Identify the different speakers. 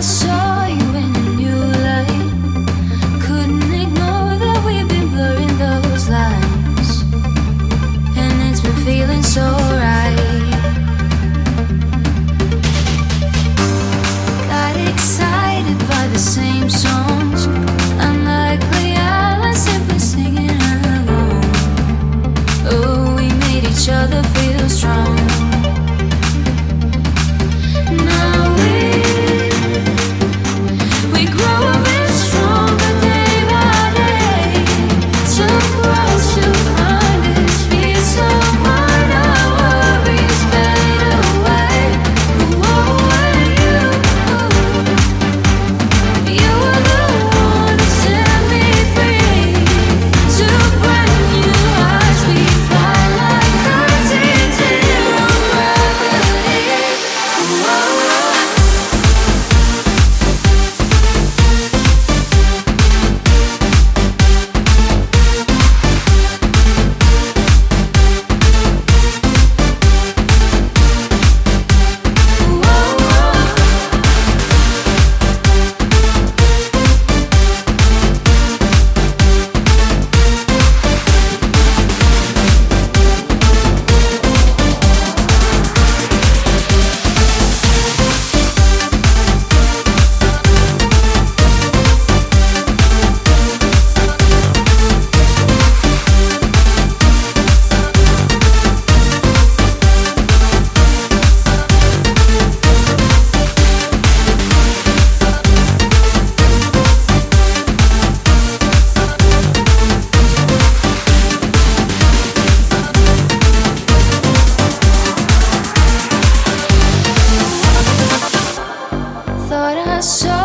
Speaker 1: Saw Whoa. Saw